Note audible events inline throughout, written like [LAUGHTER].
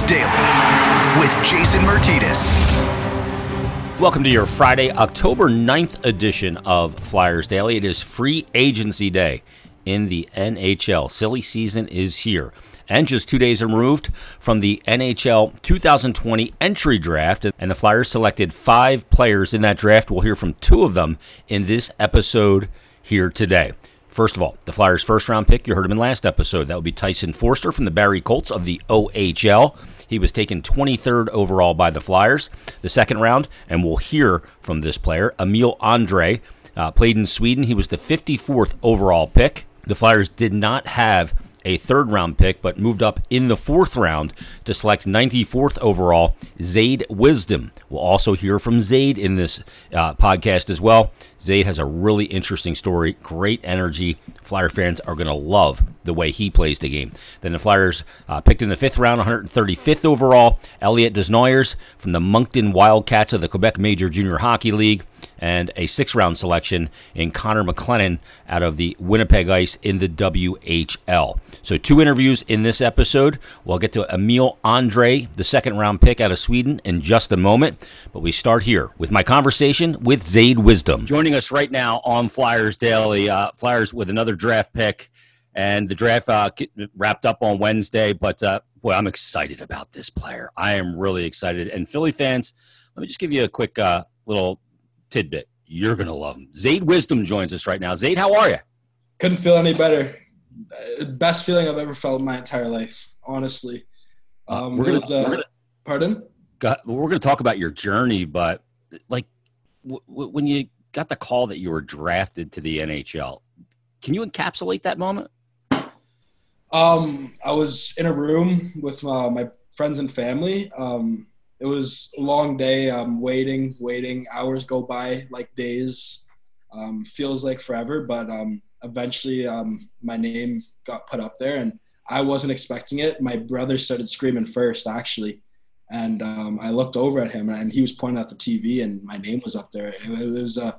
Daily with Jason Martinez. Welcome to your Friday, October 9th edition of Flyers Daily. It is free agency day in the NHL. Silly season is here. And just two days removed from the NHL 2020 entry draft, and the Flyers selected five players in that draft. We'll hear from two of them in this episode here today. First of all, the Flyers' first round pick, you heard him in last episode. That would be Tyson Foerster from the Barrie Colts of the OHL. He was taken 23rd overall by the Flyers. The second round, and we'll hear from this player, Emil Andrae, uh, played in Sweden. He was the 54th overall pick. The Flyers did not have a third round pick, but moved up in the fourth round to select 94th overall, Zayde Wisdom. We'll also hear from Zayde in this uh, podcast as well. Zayde has a really interesting story, great energy. Flyer fans are going to love the way he plays the game. Then the Flyers uh, picked in the fifth round, 135th overall, Elliot Desnoyers from the Moncton Wildcats of the Quebec Major Junior Hockey League, and a six round selection in Connor McClennon out of the Winnipeg Ice in the WHL. So, two interviews in this episode. We'll get to Emil Andrae, the second round pick out of Sweden, in just a moment. But we start here with my conversation with Zayde Wisdom. Joining us right now on Flyers Daily, uh, Flyers with another draft pick. And the draft uh, wrapped up on Wednesday, but uh, boy, I'm excited about this player. I am really excited. And Philly fans, let me just give you a quick uh, little tidbit. You're going to love him. Zayde Wisdom joins us right now. Zayde, how are you? Couldn't feel any better. Best feeling I've ever felt in my entire life, honestly. Um, we're going uh, to, pardon? Got, we're going to talk about your journey, but like w- w- when you got the call that you were drafted to the NHL, can you encapsulate that moment? Um, I was in a room with my, my friends and family. Um, it was a long day. Um, waiting, waiting. Hours go by like days. Um, feels like forever, but um, eventually um, my name got put up there, and I wasn't expecting it. My brother started screaming first, actually, and um, I looked over at him, and he was pointing at the TV, and my name was up there. It, it was a uh,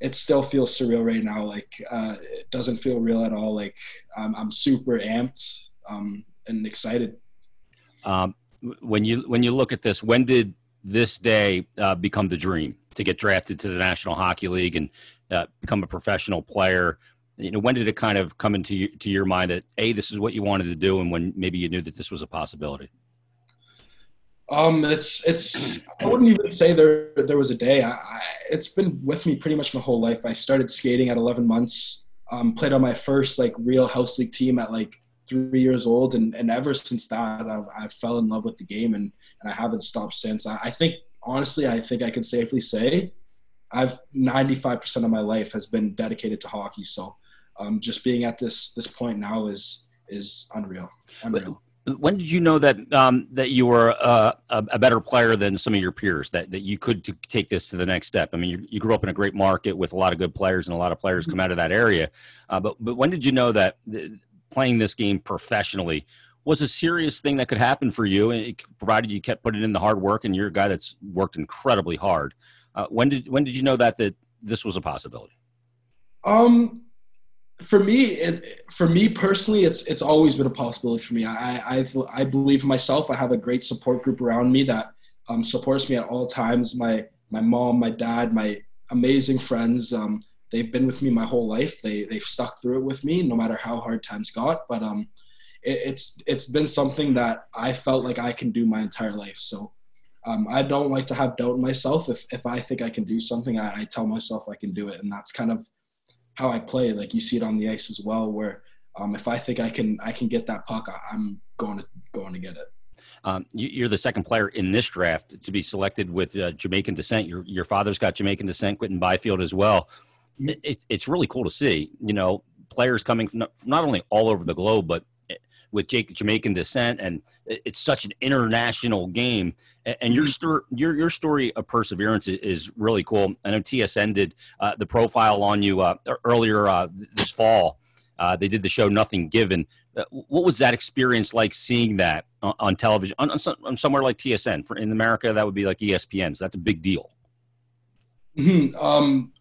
it still feels surreal right now. Like uh, it doesn't feel real at all. Like I'm, I'm super amped um, and excited. Um, when you when you look at this, when did this day uh, become the dream to get drafted to the National Hockey League and uh, become a professional player? You know, when did it kind of come into you, to your mind that a this is what you wanted to do, and when maybe you knew that this was a possibility? Um, it's it's I wouldn't even say there there was a day. I, I, it's been with me pretty much my whole life. I started skating at 11 months. Um, played on my first like real house league team at like three years old, and, and ever since that, I've, I fell in love with the game, and, and I haven't stopped since. I, I think honestly, I think I can safely say, I've 95% of my life has been dedicated to hockey. So, um, just being at this this point now is is unreal. Unreal. When did you know that um, that you were uh, a, a, better player than some of your peers? That that you could to take this to the next step. I mean, you, you, grew up in a great market with a lot of good players, and a lot of players come out of that area. Uh, but but when did you know that playing this game professionally was a serious thing that could happen for you, and provided you kept putting in the hard work, and you're a guy that's worked incredibly hard. Uh, when did when did you know that that this was a possibility? Um, for me, it, for me personally, it's it's always been a possibility for me. I I, I believe in myself. I have a great support group around me that um, supports me at all times. My my mom, my dad, my amazing friends. Um, they've been with me my whole life. They they've stuck through it with me, no matter how hard times got. But um, it, it's it's been something that I felt like I can do my entire life. So. Um, I don't like to have doubt in myself. If, if I think I can do something, I, I tell myself I can do it. And that's kind of how I play. Like you see it on the ice as well, where um, if I think I can I can get that puck, I'm going to going to get it. Um, you, are the second player in this draft to be selected with uh, Jamaican descent. Your your father's got Jamaican descent, Quinton Byfield as well. It, it, it's really cool to see. You know, players coming from not only all over the globe, but with Jake, Jamaican descent, and it's such an international game. And your mm-hmm. story, your your story of perseverance is, really cool. I know TSN did uh, the profile on you uh, earlier uh, this fall. Uh, they did the show Nothing Given. Uh, what was that experience like seeing that on, on television on, on, somewhere like TSN? For in America, that would be like ESPN. So that's a big deal. Mm-hmm. Um,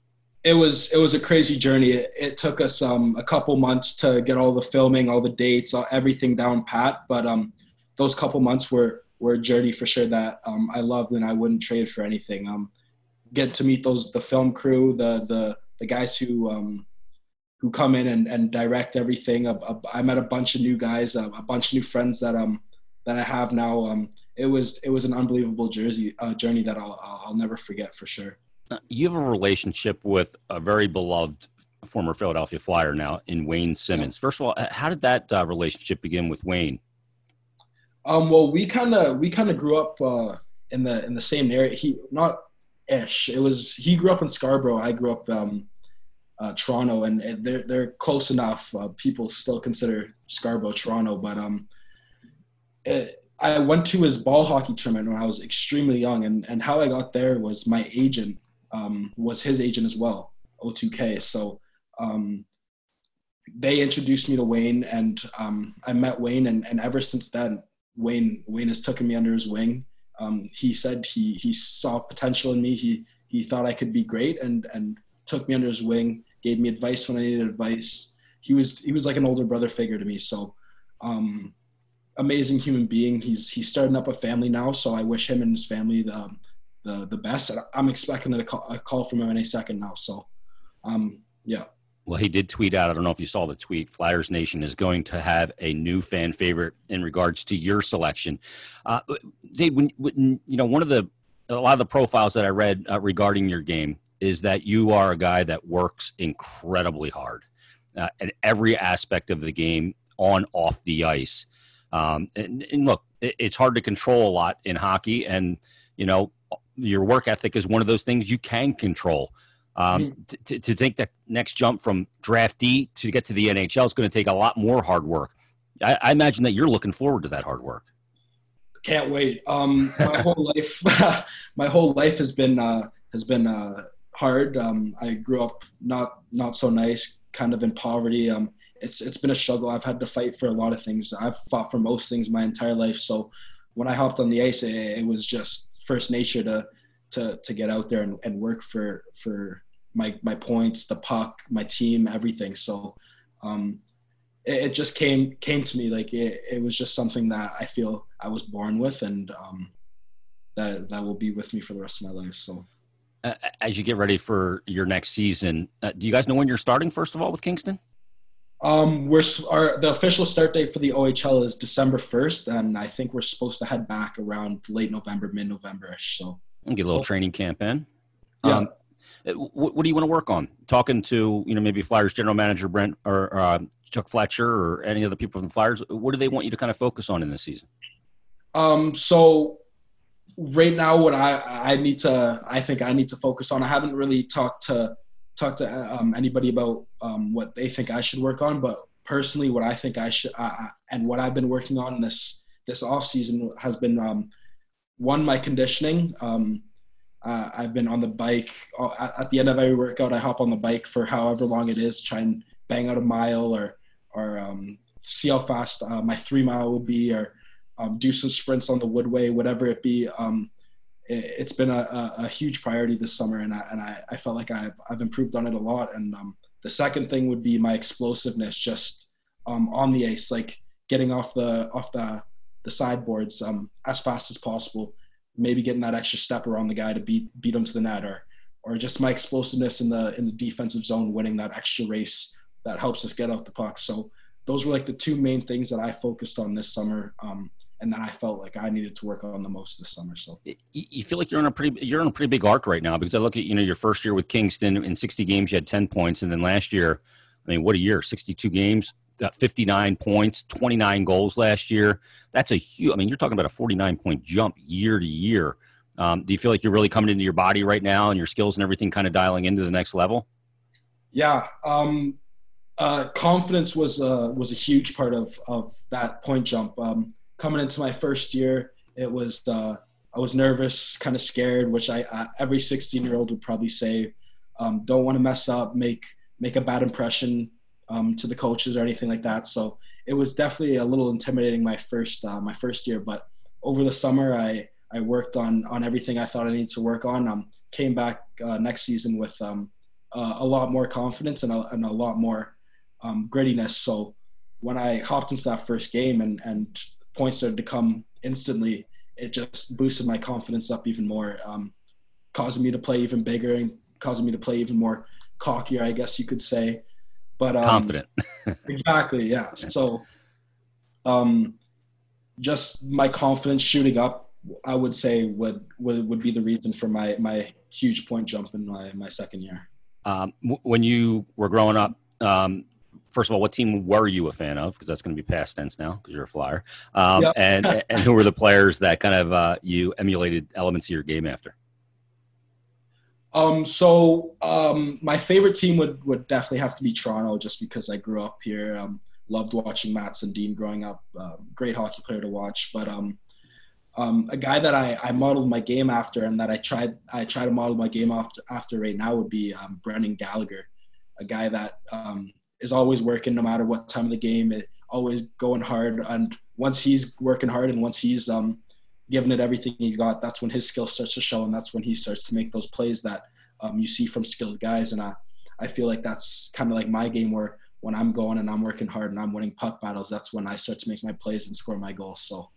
it was it was a crazy journey. It, it took us um, a couple months to get all the filming, all the dates, all, everything down pat. But um, those couple months were were a journey for sure that um, I loved and I wouldn't trade for anything. Um, get to meet those the film crew, the the the guys who um, who come in and, and direct everything. I met a bunch of new guys, a, a bunch of new friends that um that I have now. Um, it was it was an unbelievable jersey uh, journey that I'll I'll never forget for sure. Uh, you have a relationship with a very beloved former Philadelphia Flyer now in Wayne Simmonds. First of all, how did that uh, relationship begin with Wayne? Um, well, we kind of we kind of grew up uh, in the in the same area. He not ish. It was he grew up in Scarborough. I grew up um, uh, Toronto, and, and, they're they're close enough. Uh, people still consider Scarborough Toronto, but um, it, I went to his ball hockey tournament when I was extremely young, and and how I got there was my agent um, was his agent as well, O2K. So um, they introduced me to Wayne, and um, I met Wayne, and, and ever since then, Wayne Wayne has taken me under his wing. Um, he said he he saw potential in me. He he thought I could be great, and and took me under his wing, gave me advice when I needed advice. He was he was like an older brother figure to me. So, um, amazing human being. He's he's starting up a family now. So I wish him and his family the the, the best. I'm expecting a call, a call from him any second now. So, um, yeah. Well, he did tweet out. I don't know if you saw the tweet. Flyers Nation is going to have a new fan favorite in regards to your selection. Uh, Dave, when, when, you know one of the a lot of the profiles that I read uh, regarding your game is that you are a guy that works incredibly hard uh, at every aspect of the game, on off the ice. Um, and, and look, it, it's hard to control a lot in hockey, and you know your work ethic is one of those things you can control. Um, mm-hmm. to, to take that next jump from draftee to get to the NHL is going to take a lot more hard work. I, I, imagine that you're looking forward to that hard work. Can't wait. Um, my whole [LAUGHS] life, [LAUGHS] my whole life has been uh, has been uh, hard. Um, I grew up not not so nice, kind of in poverty. Um, it's it's been a struggle. I've had to fight for a lot of things. I've fought for most things my entire life. So when I hopped on the ice, it, it was just first nature to to to get out there and, and work for for my my points, the puck, my team, everything. So um, it, it, just came came to me like it, it was just something that I feel I was born with, and um, that that will be with me for the rest of my life. So. As you get ready for your next season, uh, do you guys know when you're starting? First of all, with Kingston. Um, we're our the official start date for the OHL is December first, and I think we're supposed to head back around late November, mid November ish. So and get a little training camp in. Yeah. Um, what, what, do you want to work on? Talking to you know maybe Flyers general manager Brent or uh, Chuck Fletcher or any other people from the Flyers. What do they want you to kind of focus on in this season? Um, so right now, what I I need to I think I need to focus on. I haven't really talked to talked to um, anybody about um, what they think I should work on, but personally, what I think I should uh, and what I've been working on this this off season has been um, one my conditioning. Uh, I've been on the bike uh, at, at, the end of every workout. I hop on the bike for however long it is, try and bang out a mile or or um, see how fast uh, my three mile would be, or um, do some sprints on the woodway, whatever it be. Um, it, has been a, a, a, huge priority this summer, and I and I, I felt like I've I've improved on it a lot. And um, the second thing would be my explosiveness, just um, on the ice, like getting off the off the the sideboards um, as fast as possible. Maybe getting that extra step around the guy to beat beat him to the net, or or just my explosiveness in the in the defensive zone, winning that extra race that helps us get out the puck. So those were like the two main things that I focused on this summer, um, and that I felt like I needed to work on the most this summer. So you feel like you're on a pretty you're on a pretty big arc right now because I look at you know your first year with Kingston in 60 games you had 10 points, and then last year, I mean, what a year, 62 games, got 59 points, 29 goals last year. That's a huge, I mean, you're talking about a 49 point jump year to year. Um, do you feel like you're really coming into your body right now and your skills and everything kind of dialing into the next level? Yeah. Um, uh, confidence was, uh, was a huge part of, of that point jump. Um, coming into my first year, it was, uh, I was nervous, kind of scared, which I, I every 16 year old would probably say, um, don't want to mess up, make, make a bad impression um, to the coaches or anything like that. So it was definitely a little intimidating my first uh, my first year. But over the summer, I I worked on on everything I thought I needed to work on. Um, came back uh, next season with um, uh, a lot more confidence and a, and a lot more um, grittiness. So when I hopped into that first game and and points started to come instantly, it just boosted my confidence up even more, um, causing me to play even bigger and causing me to play even more cockier, I guess you could say. But um, confident. [LAUGHS] exactly, yeah. So, um, just my confidence shooting up, I would say would would, would be the reason for my my huge point jump in my my second year. Um, when you were growing up, um, first of all, what team were you a fan of? Because that's going to be past tense now because you're a flyer. Um, yep. and [LAUGHS] and who were the players that kind of uh, you emulated elements of your game after? Um, so um, my favorite team would would definitely have to be Toronto, just because I grew up here. Um, loved watching Mats Sundin growing up. Uh, great hockey player to watch, but um, um, a guy that I, I modeled my game after and that I tried I try to model my game after after right now would be um, Brendan Gallagher, a guy that um, is always working no matter what time of the game, it, always going hard. And once he's working hard and once he's um, giving it everything he's got, that's when his skill starts to show and that's when he starts to make those plays that um, you see from skilled guys. And I, I feel like that's kind of like my game where when I'm going and I'm working hard and I'm winning puck battles, that's when I start to make my plays and score my goals. So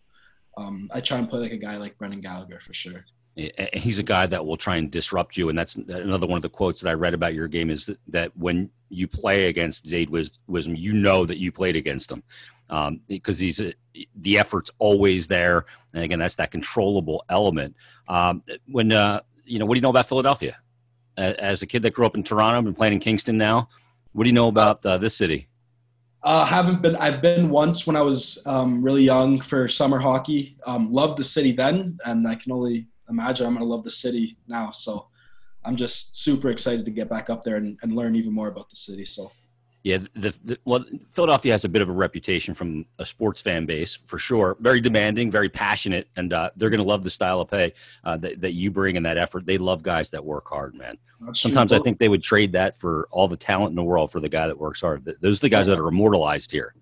um, I try and play like a guy like Brendan Gallagher for sure. He's a guy that will try and disrupt you, and that's another one of the quotes that I read about your game is that, when you play against Zayde Wisdom, you know that you played against him um, because he's a, the effort's always there, and again, that's that controllable element. Um, when uh, you know, what do you know about Philadelphia? As a kid that grew up in Toronto, been playing in Kingston now. What do you know about uh, this city? Uh, haven't been. I've been once when I was um, really young for summer hockey. Um, loved the city then, and I can only imagine I'm gonna love the city now. So I'm just super excited to get back up there and, and learn even more about the city. So yeah, the, the, well, Philadelphia has a bit of a reputation from a sports fan base for sure. Very demanding, very passionate, and uh, they're going to love the style of play uh, that, that you bring and that effort. They love guys that work hard, man. That's Sometimes true. I think they would trade that for all the talent in the world for the guy that works hard. Those are the guys that are immortalized here.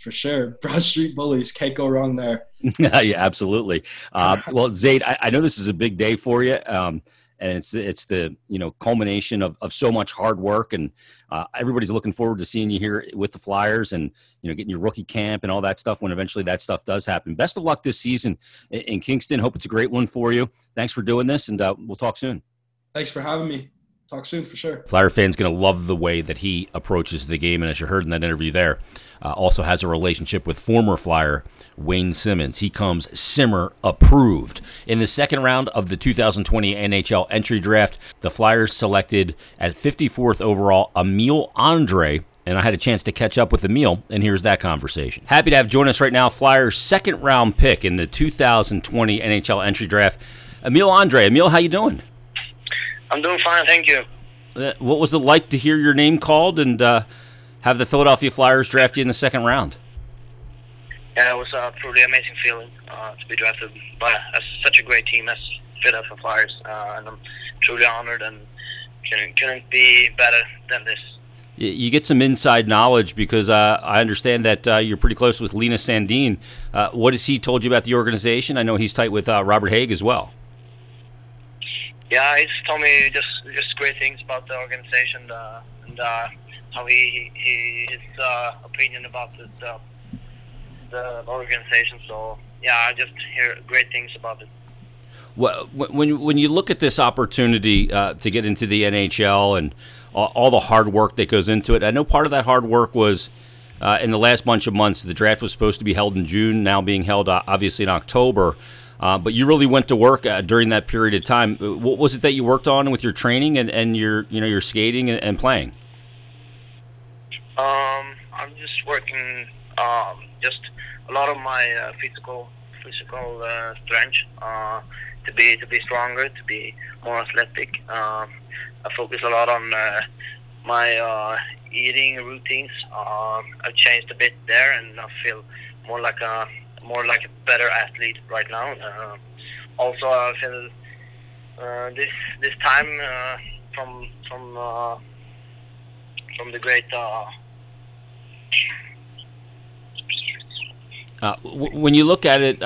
For sure, [LAUGHS] Broad Street Bullies can't go wrong there. [LAUGHS] yeah, absolutely. Uh, [LAUGHS] well, Zayde, I, I, know this is a big day for you. Um, and it's it's the you know culmination of, of so much hard work and uh, everybody's looking forward to seeing you here with the flyers and you know getting your rookie camp and all that stuff when eventually that stuff does happen best of luck this season in kingston hope it's a great one for you thanks for doing this and uh, we'll talk soon thanks for having me talk soon for sure. Flyer fans going to love the way that he approaches the game, and as you heard in that interview, there uh, also has a relationship with former Flyer Wayne Simmonds. He comes Simmer approved. In the second round of the 2020 NHL entry draft, the Flyers selected at 54th overall Emil Andrae. and I had a chance to catch up with Emil, and here's that conversation. Happy to have join us right now, Flyers' second round pick in the 2020 NHL entry draft, Emil Andrae. Emil, how you doing? I'm doing fine, thank you. Uh, what was it like to hear your name called and uh, have the Philadelphia Flyers draft you in the second round? Yeah, it was a truly amazing feeling uh, to be drafted by a, such a great team as Philadelphia Flyers, uh, and I'm truly honored and couldn't, couldn't be better than this. You get some inside knowledge because uh, I understand that uh, you're pretty close with Linus Sandin. what has he told you about the organization? I know he's tight with Robert Hägg as well. Yeah, he's told me just just great things about the organization uh, and uh, how he, he his uh, opinion about the, the, the organization. So yeah, I just hear great things about it. Well, when when you look at this opportunity uh, to get into the NHL and all, all, the hard work that goes into it, I know part of that hard work was. Uh, in the last bunch of months, the draft was supposed to be held in June, now being held uh, obviously in October. Uh, but you really went to work uh, during that period of time. Uh, what was it that you worked on with your training and, and your you know your skating and, and playing? Um, I'm just working um, just a lot of my uh, physical physical uh, strength to be to be stronger, to be more athletic. Um, I focus a lot on my eating routines. Um, I've changed a bit there, and I feel more like a more like a better athlete right now. Uh, also, I feel uh, this this time uh, from from uh, from the great. Uh, uh, w- when you look at it,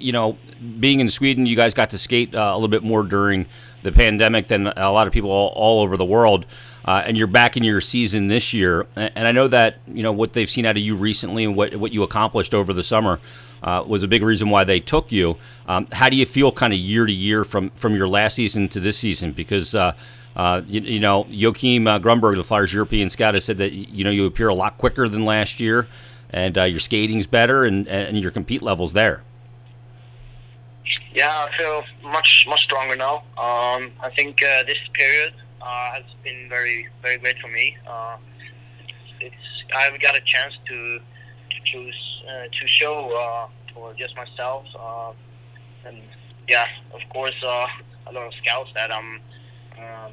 you know being in Sweden, you guys got to skate a little bit more during the pandemic than a lot of people all, all over the world. Uh, and you're back in your season this year. And I know that you know what they've seen out of you recently and what what you accomplished over the summer uh, was a big reason why they took you. Um, how do you feel kind of year to year from from your last season to this season? Because uh, uh, you, you, know, Joachim uh, Grunberg, the Flyers European scout, has said that you know you appear a lot quicker than last year, and uh, your skating's better, and, and your compete levels there. Yeah, I feel much much stronger now. Um, I think this period uh, has been very very great for me. Uh, it's I've got a chance to to choose uh, to show uh, for just myself, uh, and yeah, of course, uh, a lot of scouts that I'm um,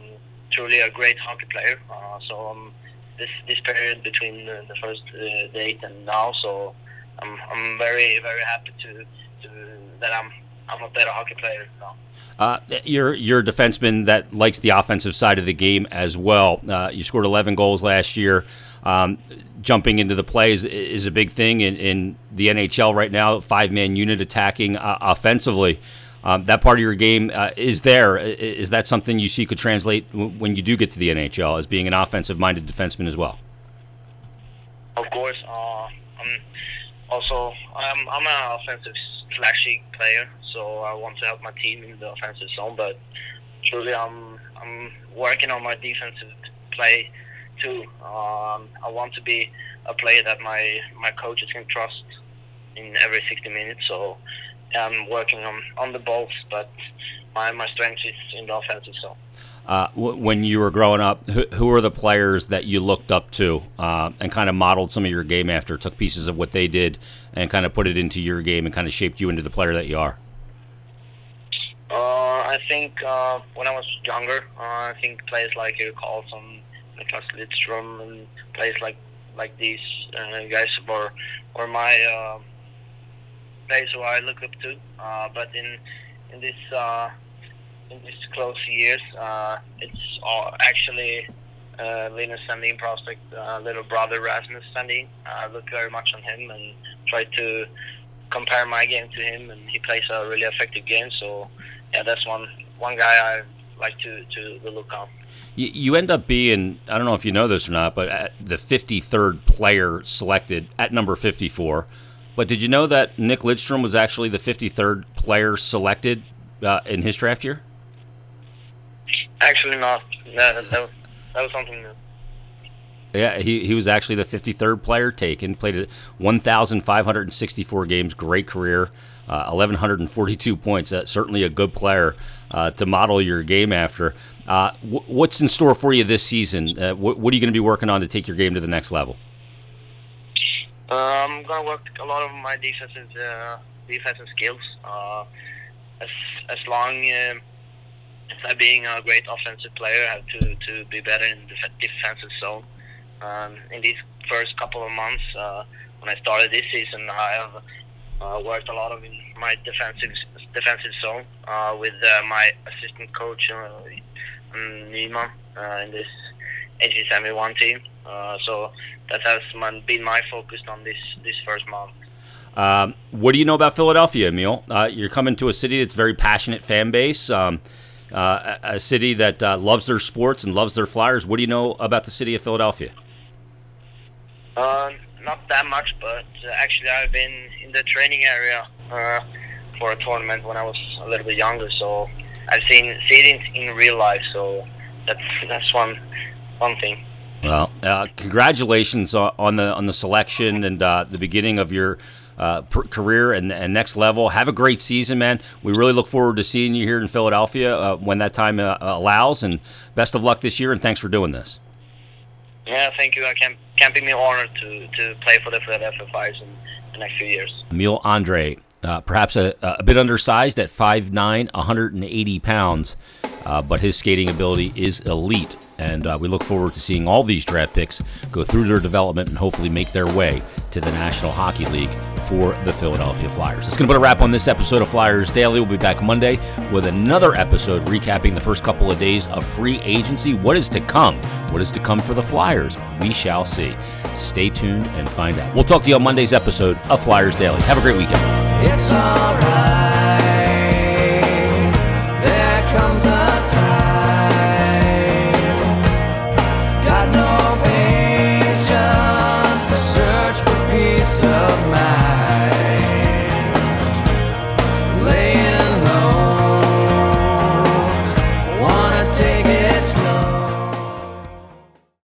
truly a great hockey player. So um, this this period between the, the first date and now, so I'm I'm very very happy to to that I'm I'm a better hockey player now. Uh, you're you're a defenseman that likes the offensive side of the game as well. Uh, you scored 11 goals last year. Um, jumping into the play is, is a big thing in, in the NHL right now. Five man unit attacking uh, offensively. Um, that part of your game uh, is there. Is that something you see could translate when you do get to the NHL as being an offensive minded defenseman as well? Of course. Uh, I'm also, I'm, I'm an offensive flashy player so I want to help my team in the offensive zone. But truly, I'm I'm working on my defensive play too. Um, I want to be a player that my my coaches can trust in every 60 minutes. So I'm working on on the balls, but my my strength is in the offensive zone. Uh, when you were growing up, who, who were the players that you looked up to uh, and kind of modeled some of your game after, took pieces of what they did and kind of put it into your game and kind of shaped you into the player that you are? I think uh, when I was younger, uh, I think players like Erik Karlsson, Niklas Lidstrom, and players like like these uh, guys were were my uh, players who I look up to. Uh, but in in this uh, in these close years, uh, it's all actually uh, Linus Sandin prospect, uh, little brother Rasmus Sandin. I look very much on him and try to compare my game to him, and he plays a really effective game. So yeah, that's one one guy I like to to look on. You, you end up being I don't know if you know this or not, but the 53rd player selected at number 54. But did you know that Nick Lidstrom was actually the 53rd player selected uh, in his draft year? Actually, not. That, that, that was something new. Yeah, he, he was actually the 53rd player taken. Played 1,564 games. Great career. Uh, 1,142 points. Uh, certainly a good player uh, to model your game after. Uh, w- what's in store for you this season? Uh, wh- what are you going to be working on to take your game to the next level? Uh, I'm going to work a lot of my defensive defensive skills. as as long as I being a great offensive player, I have to, to be better in the defensive zone. Um, in these first couple of months, when I started this season, I have uh, worked a lot of in my defensive defensive zone uh, with uh, my assistant coach uh, Nima uh, in this HV71 team. Uh, so that has been my focus on this this first month. Um, what do you know about Philadelphia, Emil? Uh, you're coming to a city that's very passionate fan base, um, uh, a city that uh, loves their sports and loves their Flyers. What do you know about the city of Philadelphia? Um, not that much, but actually I've been in the training area uh, for a tournament when I was a little bit younger. So I've seen seen it in real life. So that's that's one one thing. Well, uh, congratulations on the on the selection and uh, the beginning of your uh, career and, and, next level. Have a great season, man. We really look forward to seeing you here in Philadelphia uh, when that time uh, allows. And best of luck this year. And thanks for doing this. Yeah, thank you. I can can't be more honored to, to play for the Philadelphia Flyers in the next few years. Emil Andrae, uh, perhaps a, a bit undersized at 5'9", 180 pounds, uh, but his skating ability is elite. And uh, we look forward to seeing all these draft picks go through their development and hopefully make their way to the National Hockey League for the Philadelphia Flyers. That's going to put a wrap on this episode of Flyers Daily. We'll be back Monday with another episode recapping the first couple of days of free agency. What is to come? What is to come for the Flyers? We shall see. Stay tuned and find out. We'll talk to you on Monday's episode of Flyers Daily. Have a great weekend. It's all right.